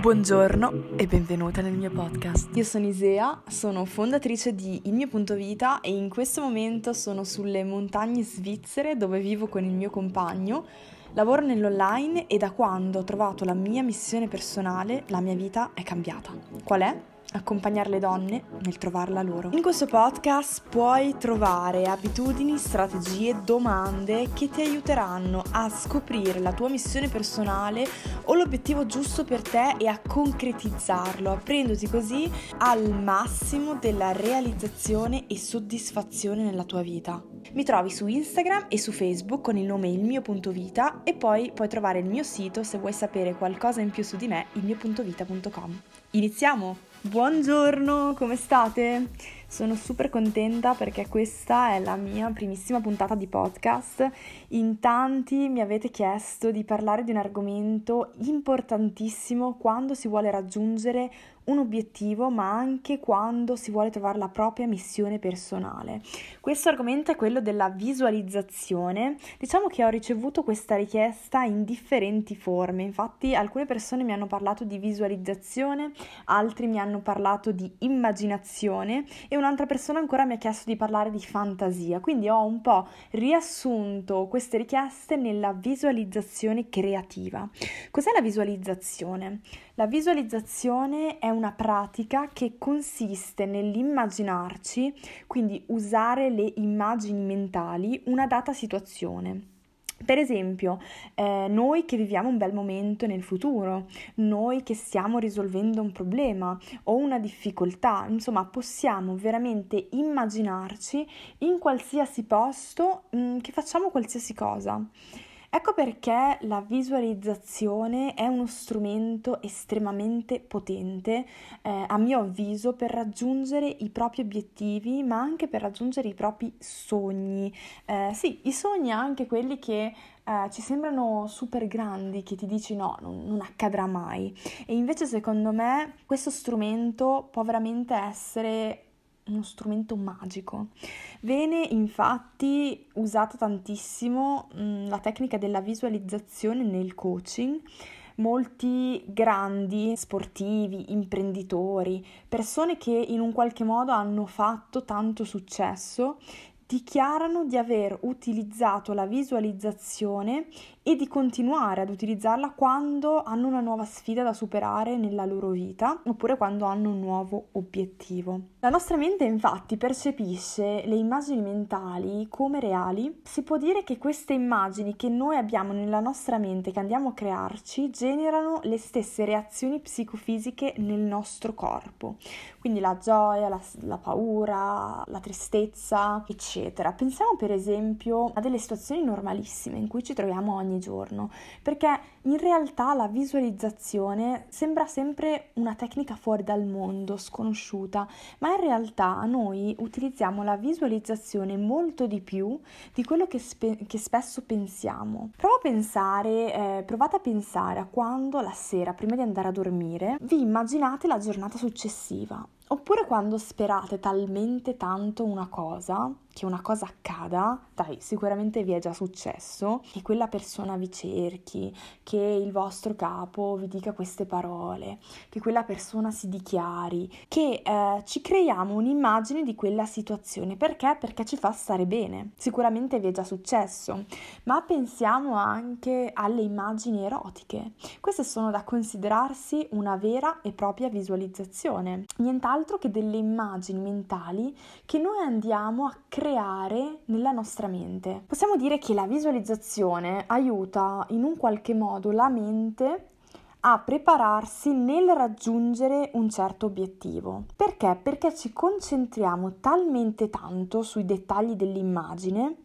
Buongiorno e benvenuta nel mio podcast. Io sono Isea, sono fondatrice di Il mio punto vita e in questo momento sono sulle montagne svizzere dove vivo con il mio compagno. Lavoro nell'online e da quando ho trovato la mia missione personale la mia vita è cambiata. Qual è? Accompagnare le donne nel trovarla loro. In questo podcast puoi trovare abitudini, strategie, domande che ti aiuteranno a scoprire la tua missione personale o l'obiettivo giusto per te e a concretizzarlo, aprendoti così al massimo della realizzazione e soddisfazione nella tua vita. Mi trovi su Instagram e su Facebook con il nome Il mio punto vita e poi puoi trovare il mio sito se vuoi sapere qualcosa in più su di me, ilmiopuntovita.com. Iniziamo! Buongiorno, come state? Sono super contenta perché questa è la mia primissima puntata di podcast. In tanti mi avete chiesto di parlare di un argomento importantissimo quando si vuole raggiungere un obiettivo, ma anche quando si vuole trovare la propria missione personale. Questo argomento è quello della visualizzazione. Diciamo che ho ricevuto questa richiesta in differenti forme, infatti alcune persone mi hanno parlato di visualizzazione, altri mi hanno parlato di immaginazione e un'altra persona ancora mi ha chiesto di parlare di fantasia, quindi ho un po' riassunto queste richieste nella visualizzazione creativa. Cos'è la visualizzazione? La visualizzazione è una pratica che consiste nell'immaginarci, quindi usare le immagini mentali, una data situazione. Per esempio, eh, noi che viviamo un bel momento nel futuro, noi che stiamo risolvendo un problema o una difficoltà, insomma, possiamo veramente immaginarci in qualsiasi posto mh, mm, che facciamo qualsiasi cosa. Ecco perché la visualizzazione è uno strumento estremamente potente, eh, a mio avviso, per raggiungere i propri obiettivi, ma anche per raggiungere i propri sogni. Eh, sì, i sogni anche quelli che eh, ci sembrano super grandi, che ti dici no, non, non accadrà mai. E invece secondo me questo strumento può veramente essere uno strumento magico. Viene infatti usata tantissimo mh, mm, la tecnica della visualizzazione nel coaching. Molti grandi sportivi, imprenditori, persone che in un qualche modo hanno fatto tanto successo, dichiarano di aver utilizzato la visualizzazione e di continuare ad utilizzarla quando hanno una nuova sfida da superare nella loro vita oppure quando hanno un nuovo obiettivo. La nostra mente infatti percepisce le immagini mentali come reali. Si può dire che queste immagini che noi abbiamo nella nostra mente, che andiamo a crearci, generano le stesse reazioni psicofisiche nel nostro corpo. Quindi la gioia, la, la paura, la tristezza, eccetera. Pensiamo per esempio a delle situazioni normalissime in cui ci troviamo ogni ogni giorno, perché in realtà la visualizzazione sembra sempre una tecnica fuori dal mondo, sconosciuta, ma in realtà noi utilizziamo la visualizzazione molto di più di quello che, spe- che spesso pensiamo. Prova a pensare, eh, provate a pensare a quando la sera, prima di andare a dormire, vi immaginate la giornata successiva. Oppure quando sperate talmente tanto una cosa che una cosa accada, dai, sicuramente vi è già successo, che quella persona vi cerchi, che il vostro capo vi dica queste parole, che quella persona si dichiari, che eh, ci creiamo un'immagine di quella situazione. Perché? Perché ci fa stare bene. Sicuramente vi è già successo, ma pensiamo anche alle immagini erotiche. Queste sono da considerarsi una vera e propria visualizzazione, nient'altro che delle immagini mentali che noi andiamo a creare creare nella nostra mente. Possiamo dire che la visualizzazione aiuta in un qualche modo la mente a prepararsi nel raggiungere un certo obiettivo. Perché? Perché ci concentriamo talmente tanto sui dettagli dell'immagine,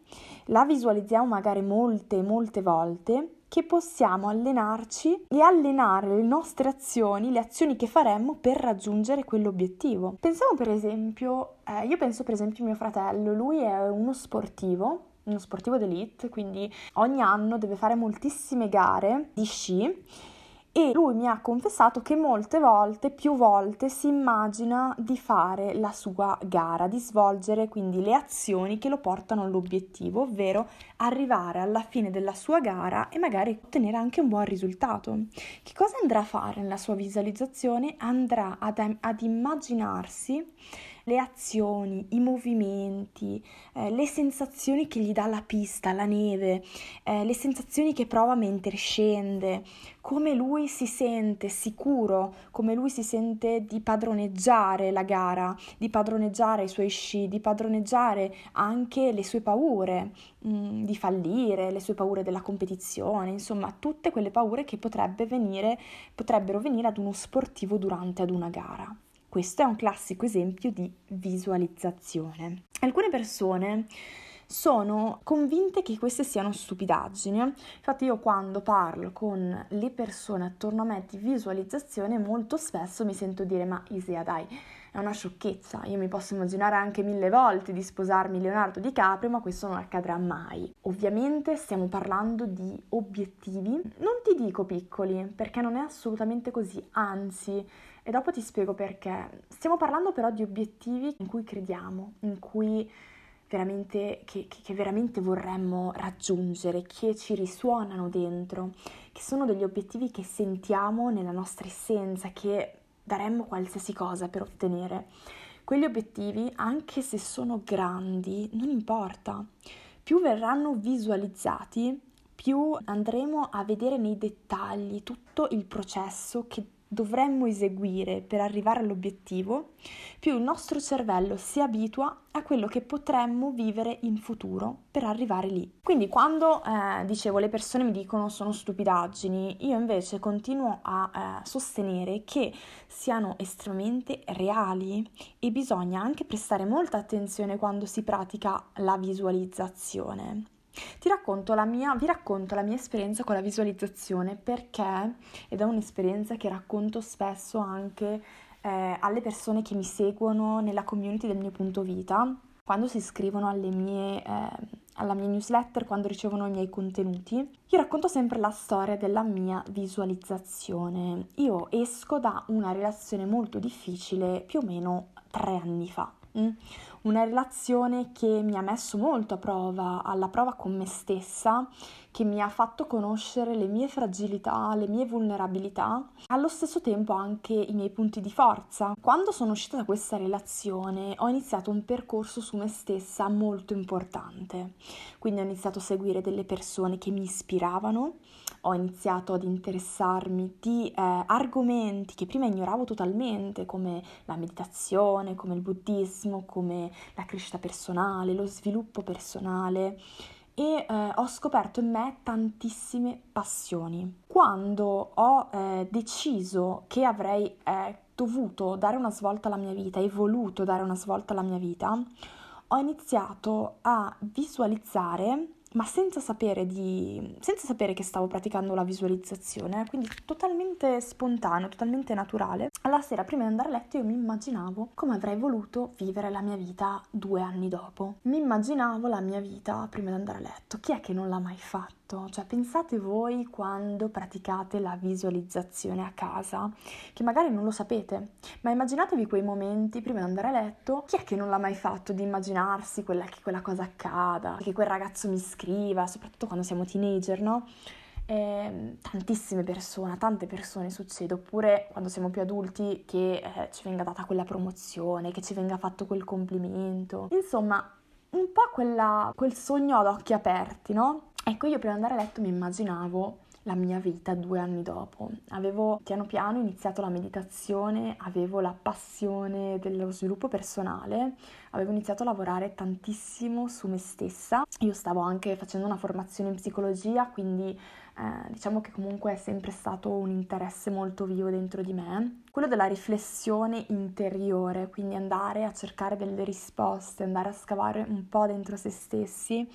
la visualizziamo magari molte, molte volte che possiamo allenarci e allenare le nostre azioni, le azioni che faremmo per raggiungere quell'obiettivo. Pensiamo per esempio, eh, io penso per esempio a mio fratello, lui è uno sportivo uno sportivo d'elite, quindi ogni anno deve fare moltissime gare di sci e lui mi ha confessato che molte volte, più volte, si immagina di fare la sua gara, di svolgere quindi le azioni che lo portano all'obiettivo, ovvero arrivare alla fine della sua gara e magari ottenere anche un buon risultato. Che cosa andrà a fare nella sua visualizzazione? Andrà ad, ad immaginarsi le azioni, i movimenti, eh, le sensazioni che gli dà la pista, la neve, eh, le sensazioni che prova mentre scende, come lui si sente sicuro, come lui si sente di padroneggiare la gara, di padroneggiare i suoi sci, di padroneggiare anche le sue paure, mh, mm, di fallire, le sue paure della competizione, insomma tutte quelle paure che potrebbe venire, potrebbero venire ad uno sportivo durante ad una gara. Questo è un classico esempio di visualizzazione. Alcune persone sono convinte che queste siano stupidaggini. Infatti io quando parlo con le persone attorno a me di visualizzazione molto spesso mi sento dire ma Isia dai, è una sciocchezza, io mi posso immaginare anche mille volte di sposarmi Leonardo DiCaprio, ma questo non accadrà mai. Ovviamente stiamo parlando di obiettivi, non ti dico piccoli, perché non è assolutamente così, anzi e dopo ti spiego perché. Stiamo parlando però di obiettivi in cui crediamo, in cui veramente, che, che veramente vorremmo raggiungere, che ci risuonano dentro, che sono degli obiettivi che sentiamo nella nostra essenza, che daremmo qualsiasi cosa per ottenere. Quegli obiettivi, anche se sono grandi, non importa. Più verranno visualizzati, più andremo a vedere nei dettagli tutto il processo che dovremmo eseguire per arrivare all'obiettivo, più il nostro cervello si abitua a quello che potremmo vivere in futuro per arrivare lì. Quindi quando eh, dicevo le persone mi dicono sono stupidaggini, io invece continuo a eh, sostenere che siano estremamente reali e bisogna anche prestare molta attenzione quando si pratica la visualizzazione. Racconto mia, vi racconto la mia esperienza con la visualizzazione perché, ed è un'esperienza che racconto spesso anche eh, alle persone che mi seguono nella community del mio punto vita, quando si iscrivono mie, eh, alla mia newsletter, quando ricevono i miei contenuti, io racconto sempre la storia della mia visualizzazione. Io esco da una relazione molto difficile più o meno tre anni fa. Mm? una relazione che mi ha messo molto a prova, alla prova con me stessa, che mi ha fatto conoscere le mie fragilità, le mie vulnerabilità, allo stesso tempo anche i miei punti di forza. Quando sono uscita da questa relazione ho iniziato un percorso su me stessa molto importante, quindi ho iniziato a seguire delle persone che mi ispiravano, ho iniziato ad interessarmi di eh, argomenti che prima ignoravo totalmente, come la meditazione, come il buddismo, come la crescita personale, lo sviluppo personale e eh, ho scoperto in me tantissime passioni. Quando ho eh, deciso che avrei eh, dovuto dare una svolta alla mia vita e voluto dare una svolta alla mia vita, ho iniziato a visualizzare ma senza sapere, di, senza sapere che stavo praticando la visualizzazione, quindi totalmente spontaneo, totalmente naturale. Alla sera, prima di andare a letto, io mi immaginavo come avrei voluto vivere la mia vita due anni dopo. Mi immaginavo la mia vita prima di andare a letto. Chi è che non l'ha mai fatto? cioè pensate voi quando praticate la visualizzazione a casa, che magari non lo sapete, ma immaginatevi quei momenti prima di andare a letto, chi è che non l'ha mai fatto di immaginarsi quella, che quella cosa accada, che quel ragazzo mi scriva, soprattutto quando siamo teenager, no? Eh, tantissime persone, tante persone succede, oppure quando siamo più adulti che eh, ci venga data quella promozione, che ci venga fatto quel complimento. Insomma, un po' quella, quel sogno ad occhi aperti, no? Ecco, io prima di andare a letto mi immaginavo la mia vita due anni dopo. Avevo piano piano iniziato la meditazione, avevo la passione dello sviluppo personale, avevo iniziato a lavorare tantissimo su me stessa. Io stavo anche facendo una formazione in psicologia, quindi eh, diciamo che comunque è sempre stato un interesse molto vivo dentro di me. Quello della riflessione interiore, quindi andare a cercare delle risposte, andare a scavare un po' dentro se stessi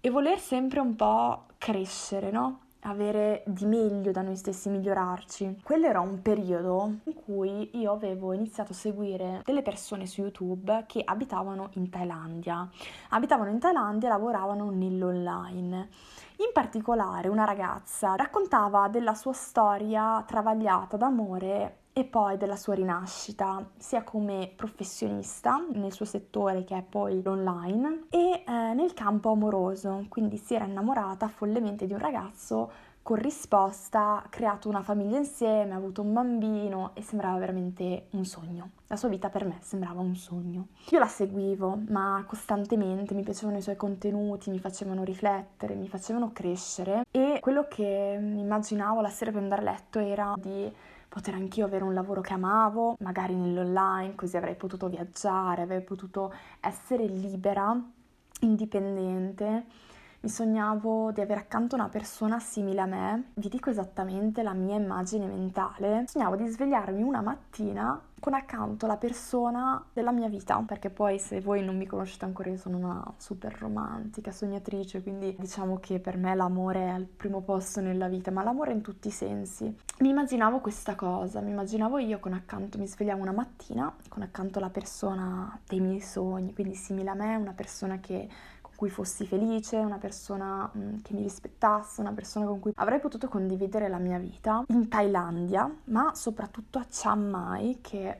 e voler sempre un po' crescere, no? Avere di meglio da noi stessi, migliorarci. Quello era un periodo in cui io avevo iniziato a seguire delle persone su YouTube che abitavano in Thailandia. Abitavano in Thailandia e lavoravano nell'online. In particolare una ragazza raccontava della sua storia travagliata d'amore e poi della sua rinascita, sia come professionista nel suo settore che è poi l'online e eh, nel campo amoroso, quindi si era innamorata follemente di un ragazzo corrisposta, creato una famiglia insieme, ha avuto un bambino e sembrava veramente un sogno. La sua vita per me sembrava un sogno. Io la seguivo, ma costantemente mi piacevano i suoi contenuti, mi facevano riflettere, mi facevano crescere e quello che immaginavo la sera per andare a letto era di poter anch'io avere un lavoro che amavo, magari nell'online, così avrei potuto viaggiare, avrei potuto essere libera, indipendente mi sognavo di avere accanto una persona simile a me, vi dico esattamente la mia immagine mentale, sognavo di svegliarmi una mattina con accanto la persona della mia vita, perché poi se voi non mi conoscete ancora io sono una super romantica, sognatrice, quindi diciamo che per me l'amore è al primo posto nella vita, ma l'amore in tutti i sensi. Mi immaginavo questa cosa, mi immaginavo io con accanto, mi svegliavo una mattina con accanto la persona dei miei sogni, quindi simile a me, una persona che cui fossi felice, una persona mm, che mi rispettasse, una persona con cui avrei potuto condividere la mia vita in Thailandia, ma soprattutto a Chiang Mai, che eh,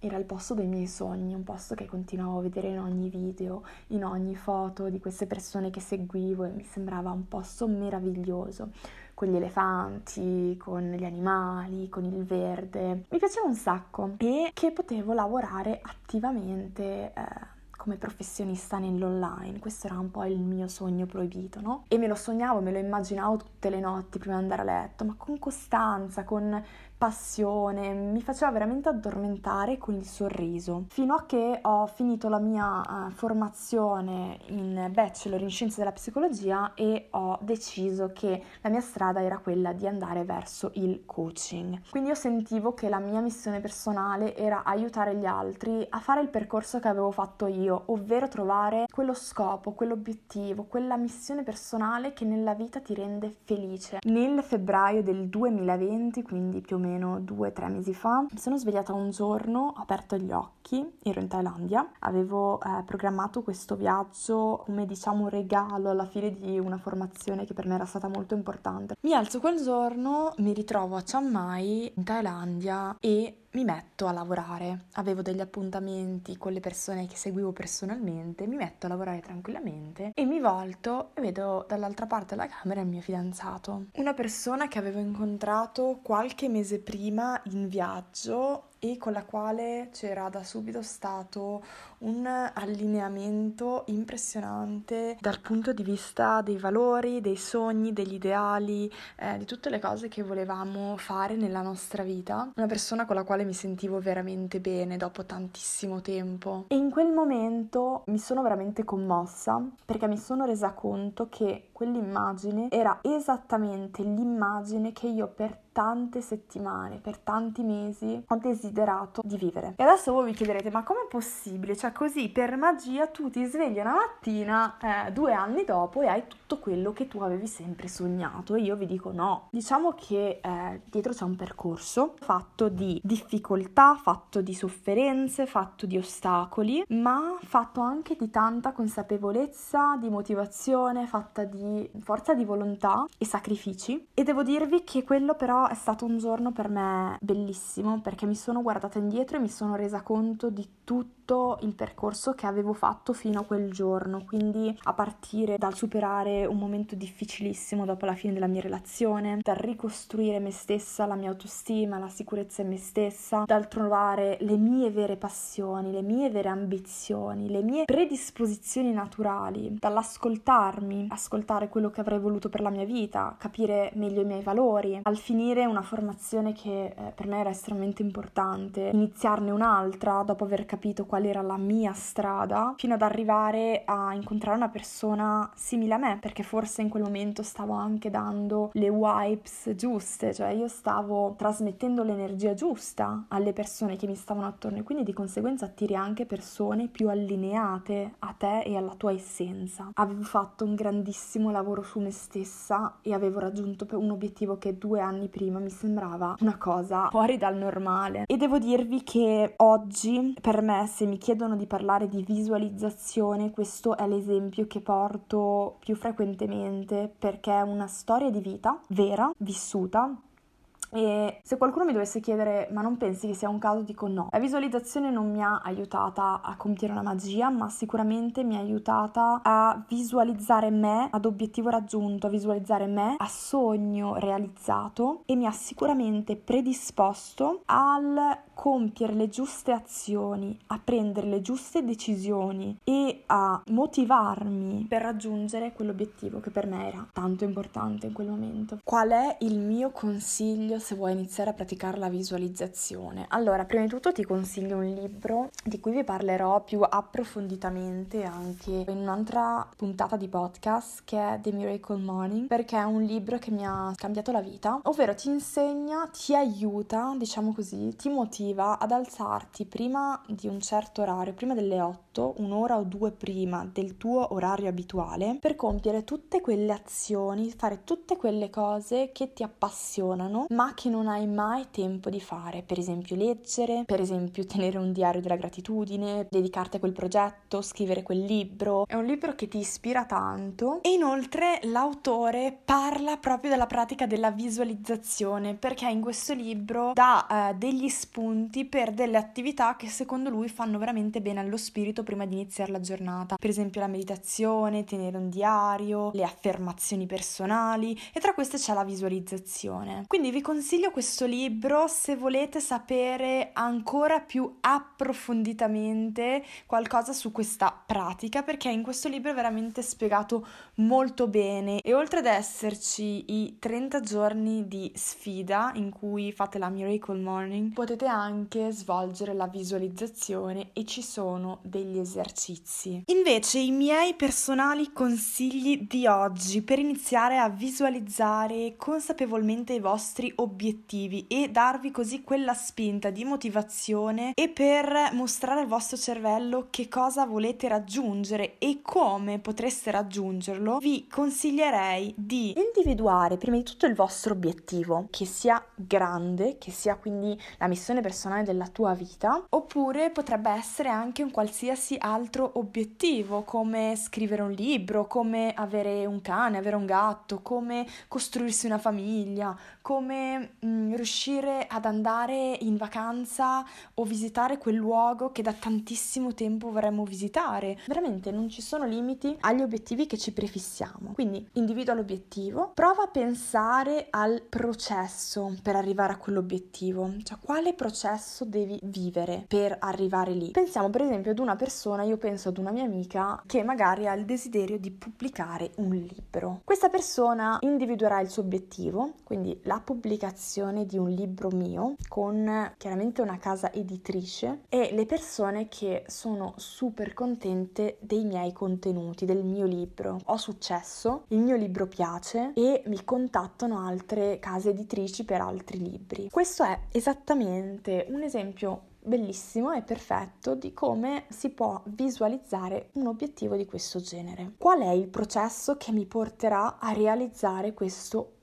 era il posto dei miei sogni, un posto che continuavo a vedere in ogni video, in ogni foto di queste persone che seguivo e mi sembrava un posto meraviglioso con gli elefanti, con gli animali, con il verde. Mi piaceva un sacco e che potevo lavorare attivamente eh, come professionista nell'online. Questo era un po' il mio sogno proibito, no? E me lo sognavo, me lo immaginavo tutte le notti prima di andare a letto, ma con costanza, con passione, mi faceva veramente addormentare con il sorriso. Fino a che ho finito la mia uh, formazione in bachelor in scienze della psicologia e ho deciso che la mia strada era quella di andare verso il coaching. Quindi io sentivo che la mia missione personale era aiutare gli altri a fare il percorso che avevo fatto io, ovvero trovare quello scopo, quell'obiettivo, quella missione personale che nella vita ti rende felice. Nel febbraio del 2020, quindi più o meno meno due o tre mesi fa, mi sono svegliata un giorno, ho aperto gli occhi, ero in Thailandia, avevo eh, programmato questo viaggio come diciamo regalo alla fine di una formazione che per me era stata molto importante. Mi alzo quel giorno, mi ritrovo a Chiang Mai in Thailandia e mi metto a lavorare. Avevo degli appuntamenti con le persone che seguivo personalmente, mi metto a lavorare tranquillamente e mi volto e vedo dall'altra parte della camera il mio fidanzato. Una persona che avevo incontrato qualche mese prima in viaggio e con la quale c'era da subito stato un allineamento impressionante dal punto di vista dei valori, dei sogni, degli ideali, eh, di tutte le cose che volevamo fare nella nostra vita. Una persona con la quale mi sentivo veramente bene dopo tantissimo tempo. E in quel momento mi sono veramente commossa perché mi sono resa conto che quell'immagine era esattamente l'immagine che io per tante settimane, per tanti mesi ho desiderato di vivere. E adesso voi vi chiederete, ma com'è possibile? Cioè così per magia tu ti svegli una mattina, eh, due anni dopo e hai tutto quello che tu avevi sempre sognato? E io vi dico no. Diciamo che eh, dietro c'è un percorso fatto di difficoltà, fatto di sofferenze, fatto di ostacoli, ma fatto anche di tanta consapevolezza, di motivazione, fatta di forza di volontà e sacrifici. E devo dirvi che quello però è stato un giorno per me bellissimo perché mi sono guardata indietro e mi sono resa conto di tutto tutto il percorso che avevo fatto fino a quel giorno, quindi a partire dal superare un momento difficilissimo dopo la fine della mia relazione, dal ricostruire me stessa, la mia autostima, la sicurezza in me stessa, dal trovare le mie vere passioni, le mie vere ambizioni, le mie predisposizioni naturali, dall'ascoltarmi, ascoltare quello che avrei voluto per la mia vita, capire meglio i miei valori, al finire una formazione che eh, per me era estremamente importante, iniziarne un'altra dopo aver capito qual era la mia strada, fino ad arrivare a incontrare una persona simile a me, perché forse in quel momento stavo anche dando le vibes giuste, cioè io stavo trasmettendo l'energia giusta alle persone che mi stavano attorno e quindi di conseguenza attiri anche persone più allineate a te e alla tua essenza. Avevo fatto un grandissimo lavoro su me stessa e avevo raggiunto un obiettivo che due anni prima mi sembrava una cosa fuori dal normale e devo dirvi che oggi per me se se mi chiedono di parlare di visualizzazione, questo è l'esempio che porto più frequentemente perché è una storia di vita vera, vissuta E se qualcuno mi dovesse chiedere ma non pensi che sia un caso, dico no. La visualizzazione non mi ha aiutata a compiere una magia, ma sicuramente mi ha aiutata a visualizzare me ad obiettivo raggiunto, a visualizzare me a sogno realizzato e mi ha sicuramente predisposto al compiere le giuste azioni, a prendere le giuste decisioni e a motivarmi per raggiungere quell'obiettivo che per me era tanto importante in quel momento. Qual è il mio consiglio se vuoi iniziare a praticare la visualizzazione? Allora, prima di tutto ti consiglio un libro di cui vi parlerò più approfonditamente anche in un'altra puntata di podcast che è The Miracle Morning perché è un libro che mi ha cambiato la vita, ovvero ti insegna, ti aiuta, diciamo così, ti motiva motiva ad alzarti prima di un certo orario, prima delle 8, un'ora o due prima del tuo orario abituale, per compiere tutte quelle azioni, fare tutte quelle cose che ti appassionano, ma che non hai mai tempo di fare. Per esempio leggere, per esempio tenere un diario della gratitudine, dedicarti a quel progetto, scrivere quel libro. È un libro che ti ispira tanto e inoltre l'autore parla proprio della pratica della visualizzazione perché in questo libro dà eh, degli spunti spunti per delle attività che secondo lui fanno veramente bene allo spirito prima di iniziare la giornata. Per esempio la meditazione, tenere un diario, le affermazioni personali e tra queste c'è la visualizzazione. Quindi vi consiglio questo libro se volete sapere ancora più approfonditamente qualcosa su questa pratica perché in questo libro è veramente spiegato molto bene e oltre ad esserci i 30 giorni di sfida in cui fate la Miracle Morning potete anche anche svolgere la visualizzazione e ci sono degli esercizi. Invece i miei personali consigli di oggi per iniziare a visualizzare consapevolmente i vostri obiettivi e darvi così quella spinta di motivazione e per mostrare al vostro cervello che cosa volete raggiungere e come potreste raggiungerlo, vi consiglierei di individuare prima di tutto il vostro obiettivo, che sia grande, che sia quindi la missione personale personale della tua vita, oppure potrebbe essere anche un qualsiasi altro obiettivo, come scrivere un libro, come avere un cane, avere un gatto, come costruirsi una famiglia, come mh, mm, riuscire ad andare in vacanza o visitare quel luogo che da tantissimo tempo vorremmo visitare. Veramente non ci sono limiti agli obiettivi che ci prefissiamo. Quindi individua l'obiettivo, prova a pensare al processo per arrivare a quell'obiettivo, cioè quale processo processo devi vivere per arrivare lì. Pensiamo per esempio ad una persona, io penso ad una mia amica che magari ha il desiderio di pubblicare un libro. Questa persona individuerà il suo obiettivo, quindi la pubblicazione di un libro mio con chiaramente una casa editrice e le persone che sono super contente dei miei contenuti, del mio libro. Ho successo, il mio libro piace e mi contattano altre case editrici per altri libri. Questo è esattamente un esempio bellissimo e perfetto di come si può visualizzare un obiettivo di questo genere. Qual è il processo che mi porterà a realizzare questo obiettivo.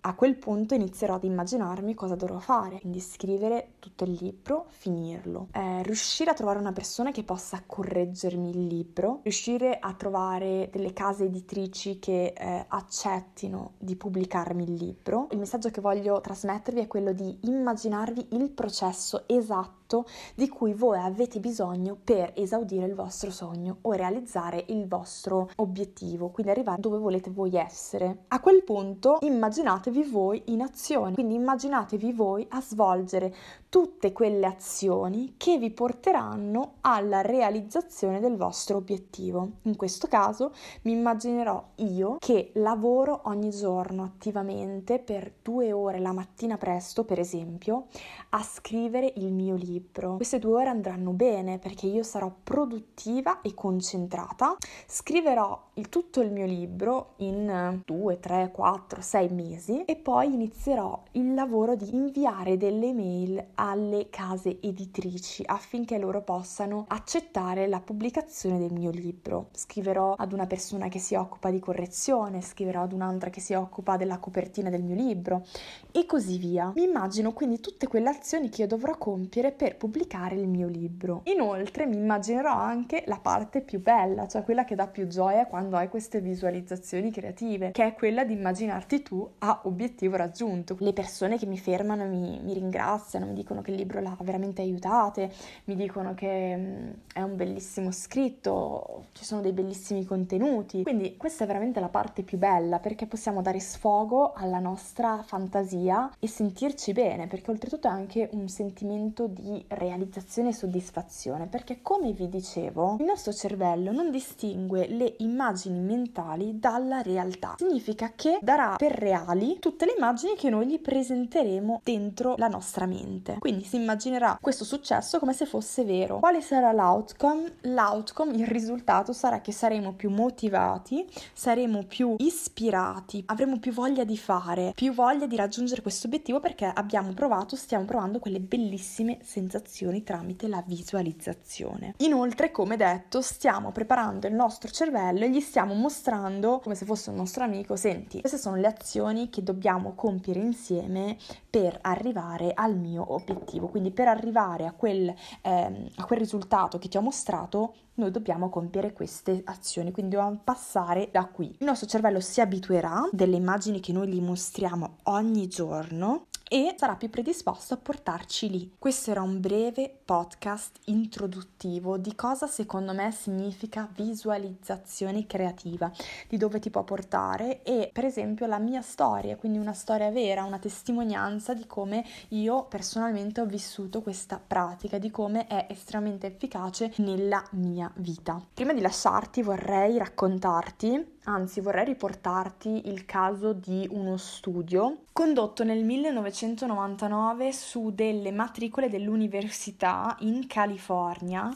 A quel punto inizierò ad immaginarmi cosa dovrò fare, quindi scrivere tutto il libro, finirlo, eh, riuscire a trovare una persona che possa correggermi il libro, riuscire a trovare delle case editrici che eh, accettino di pubblicarmi il libro. Il messaggio che voglio trasmettervi è quello di immaginarvi il processo esatto tutto di cui voi avete bisogno per esaudire il vostro sogno o realizzare il vostro obiettivo, quindi arrivare dove volete voi essere. A quel punto immaginatevi voi in azione, quindi immaginatevi voi a svolgere tutte quelle azioni che vi porteranno alla realizzazione del vostro obiettivo. In questo caso mi immaginerò io che lavoro ogni giorno attivamente per due ore la mattina presto, per esempio, a scrivere il mio libro libro. Queste due ore andranno bene perché io sarò produttiva e concentrata. Scriverò il, tutto il mio libro in 2, 3, 4, 6 mesi e poi inizierò il lavoro di inviare delle mail alle case editrici affinché loro possano accettare la pubblicazione del mio libro. Scriverò ad una persona che si occupa di correzione, scriverò ad un'altra che si occupa della copertina del mio libro e così via. Mi immagino quindi tutte quelle azioni che io dovrò compiere per per pubblicare il mio libro. Inoltre mi immaginerò anche la parte più bella, cioè quella che dà più gioia quando hai queste visualizzazioni creative, che è quella di immaginarti tu a obiettivo raggiunto. Le persone che mi fermano mi, mi ringraziano, mi dicono che il libro l'ha veramente aiutate, mi dicono che mm, è un bellissimo scritto, ci sono dei bellissimi contenuti. Quindi questa è veramente la parte più bella perché possiamo dare sfogo alla nostra fantasia e sentirci bene, perché oltretutto è anche un sentimento di realizzazione e soddisfazione, perché come vi dicevo, il nostro cervello non distingue le immagini mentali dalla realtà. Significa che darà per reali tutte le immagini che noi gli presenteremo dentro la nostra mente. Quindi si immaginerà questo successo come se fosse vero. Quale sarà l'outcome? L'outcome, il risultato sarà che saremo più motivati, saremo più ispirati, avremo più voglia di fare, più voglia di raggiungere questo obiettivo perché abbiamo provato, stiamo provando quelle bellissime sensazioni tramite la visualizzazione. Inoltre, come detto, stiamo preparando il nostro cervello e gli stiamo mostrando come se fosse un nostro amico, senti, queste sono le azioni che dobbiamo compiere insieme per arrivare al mio obiettivo. Quindi per arrivare a quel, ehm, a quel risultato che ti ho mostrato, noi dobbiamo compiere queste azioni, quindi dobbiamo passare da qui. Il nostro cervello si abituerà delle immagini che noi gli mostriamo ogni giorno e sarà più predisposto a portarci lì. Questo era un breve podcast introduttivo di cosa secondo me significa visualizzazione creativa, di dove ti può portare e per esempio la mia storia, quindi una storia vera, una testimonianza di come io personalmente ho vissuto questa pratica, di come è estremamente efficace nella mia vita. Prima di lasciarti vorrei raccontarti Anzi, vorrei riportarti il caso di uno studio condotto nel 1999 su delle matricole dell'università in California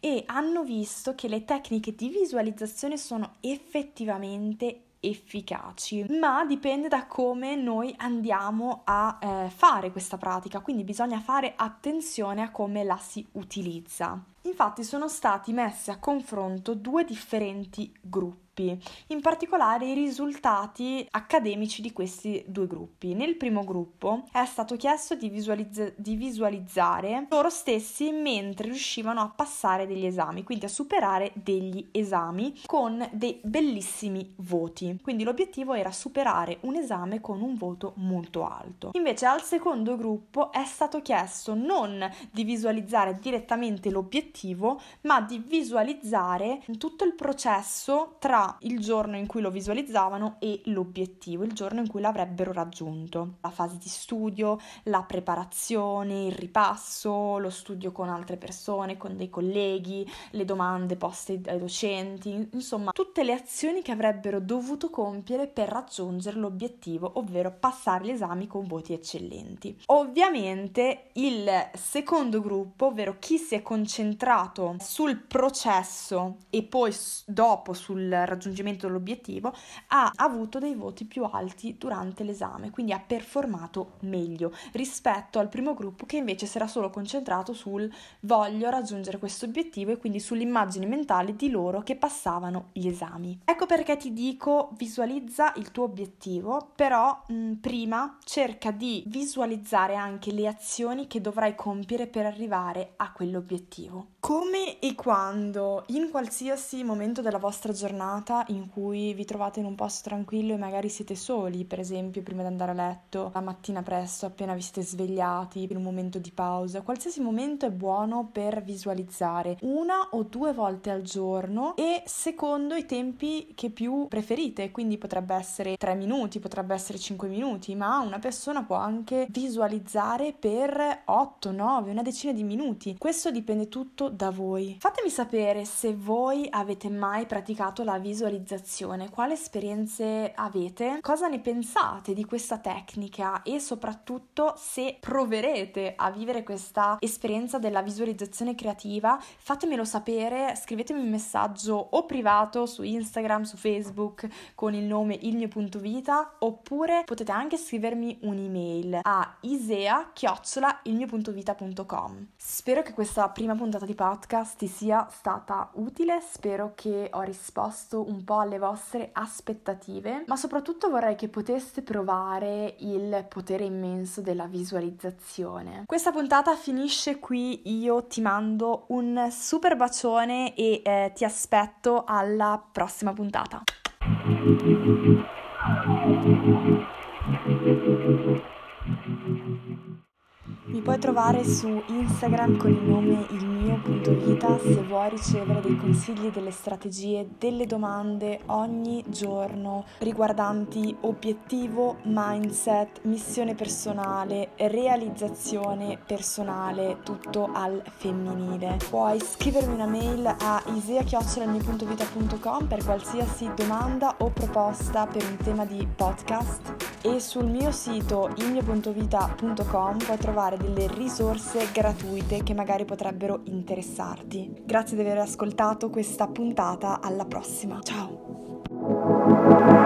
e hanno visto che le tecniche di visualizzazione sono effettivamente efficaci, ma dipende da come noi andiamo a eh, fare questa pratica, quindi bisogna fare attenzione a come la si utilizza. Infatti sono stati messi a confronto due differenti gruppi gruppi, in particolare i risultati accademici di questi due gruppi. Nel primo gruppo è stato chiesto di, visualizza- di visualizzare loro stessi mentre riuscivano a passare degli esami, quindi a superare degli esami con dei bellissimi voti. Quindi l'obiettivo era superare un esame con un voto molto alto. Invece al secondo gruppo è stato chiesto non di visualizzare direttamente l'obiettivo, ma di visualizzare tutto il processo tra il giorno in cui lo visualizzavano e l'obiettivo, il giorno in cui l'avrebbero raggiunto. La fase di studio, la preparazione, il ripasso, lo studio con altre persone, con dei colleghi, le domande poste dai docenti, insomma tutte le azioni che avrebbero dovuto compiere per raggiungere l'obiettivo, ovvero passare gli esami con voti eccellenti. Ovviamente il secondo gruppo, ovvero chi si è concentrato sul processo e poi dopo sul raggiungimento raggiungimento dell'obiettivo, ha avuto dei voti più alti durante l'esame, quindi ha performato meglio rispetto al primo gruppo che invece si era solo concentrato sul voglio raggiungere questo obiettivo e quindi sulle immagini mentali di loro che passavano gli esami. Ecco perché ti dico visualizza il tuo obiettivo, però mh, prima cerca di visualizzare anche le azioni che dovrai compiere per arrivare a quell'obiettivo. Come e quando in qualsiasi momento della vostra giornata in cui vi trovate in un posto tranquillo e magari siete soli, per esempio prima di andare a letto, la mattina presto, appena vi siete svegliati, in un momento di pausa, qualsiasi momento è buono per visualizzare una o due volte al giorno e secondo i tempi che più preferite, quindi potrebbe essere 3 minuti, potrebbe essere 5 minuti, ma una persona può anche visualizzare per 8, 9, una decina di minuti. Questo dipende tutto da voi. Fatemi sapere se voi avete mai praticato la visualizzazione quali esperienze avete, cosa ne pensate di questa tecnica e soprattutto se proverete a vivere questa esperienza della visualizzazione creativa, fatemelo sapere, scrivetemi un messaggio o privato su Instagram, su Facebook con il nome il mio punto vita oppure potete anche scrivermi un'email a isea chiocciola il mio punto vita.com. Spero che questa prima puntata di podcast ti sia stata utile, spero che ho risposto un po' alle vostre aspettative, ma soprattutto vorrei che poteste provare il potere immenso della visualizzazione. Questa puntata finisce qui, io ti mando un super bacione e eh, ti aspetto alla prossima puntata. Mi puoi trovare su Instagram con il nome il mio punto vita se vuoi ricevere dei consigli, delle strategie, delle domande ogni giorno riguardanti obiettivo, mindset, missione personale, realizzazione personale, tutto al femminile. Puoi scrivermi una mail a isea.com per qualsiasi domanda o proposta per un tema di podcast e sul mio sito ilmio.vita.com puoi trovare delle risorse gratuite che magari potrebbero interessarti. Grazie di aver ascoltato questa puntata, alla prossima. Ciao!